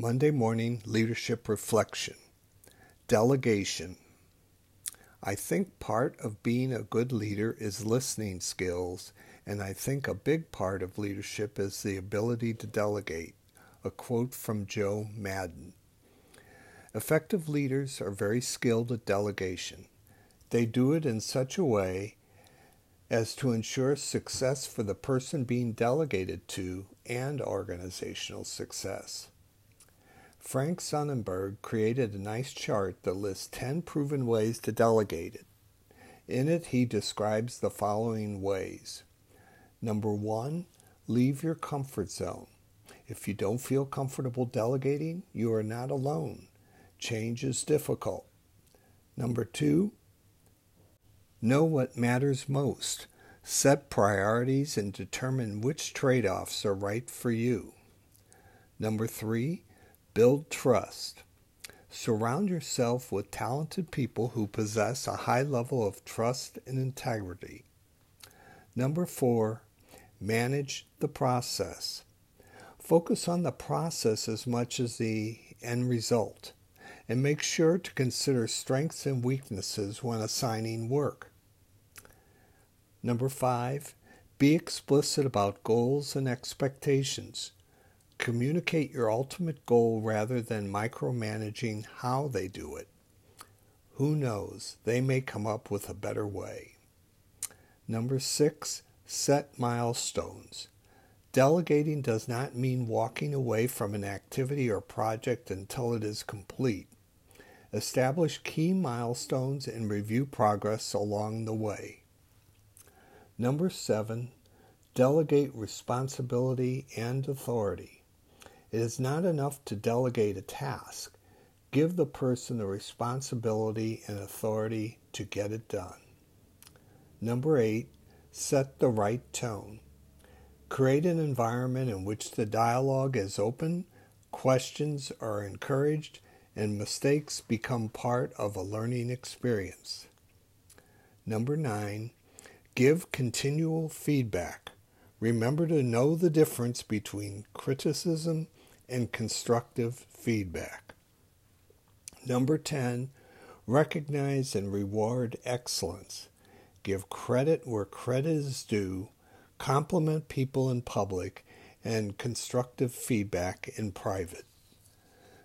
Monday Morning Leadership Reflection Delegation. I think part of being a good leader is listening skills, and I think a big part of leadership is the ability to delegate. A quote from Joe Madden. Effective leaders are very skilled at delegation. They do it in such a way as to ensure success for the person being delegated to and organizational success. Frank Sonnenberg created a nice chart that lists 10 proven ways to delegate it. In it, he describes the following ways. Number one, leave your comfort zone. If you don't feel comfortable delegating, you are not alone. Change is difficult. Number two, know what matters most. Set priorities and determine which trade offs are right for you. Number three, Build trust. Surround yourself with talented people who possess a high level of trust and integrity. Number four, manage the process. Focus on the process as much as the end result, and make sure to consider strengths and weaknesses when assigning work. Number five, be explicit about goals and expectations. Communicate your ultimate goal rather than micromanaging how they do it. Who knows, they may come up with a better way. Number six, set milestones. Delegating does not mean walking away from an activity or project until it is complete. Establish key milestones and review progress along the way. Number seven, delegate responsibility and authority. It is not enough to delegate a task. Give the person the responsibility and authority to get it done. Number eight, set the right tone. Create an environment in which the dialogue is open, questions are encouraged, and mistakes become part of a learning experience. Number nine, give continual feedback. Remember to know the difference between criticism and constructive feedback. Number 10, recognize and reward excellence. Give credit where credit is due, compliment people in public, and constructive feedback in private.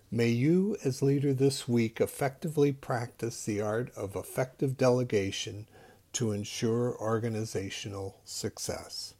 May you, as leader this week, effectively practice the art of effective delegation to ensure organizational success.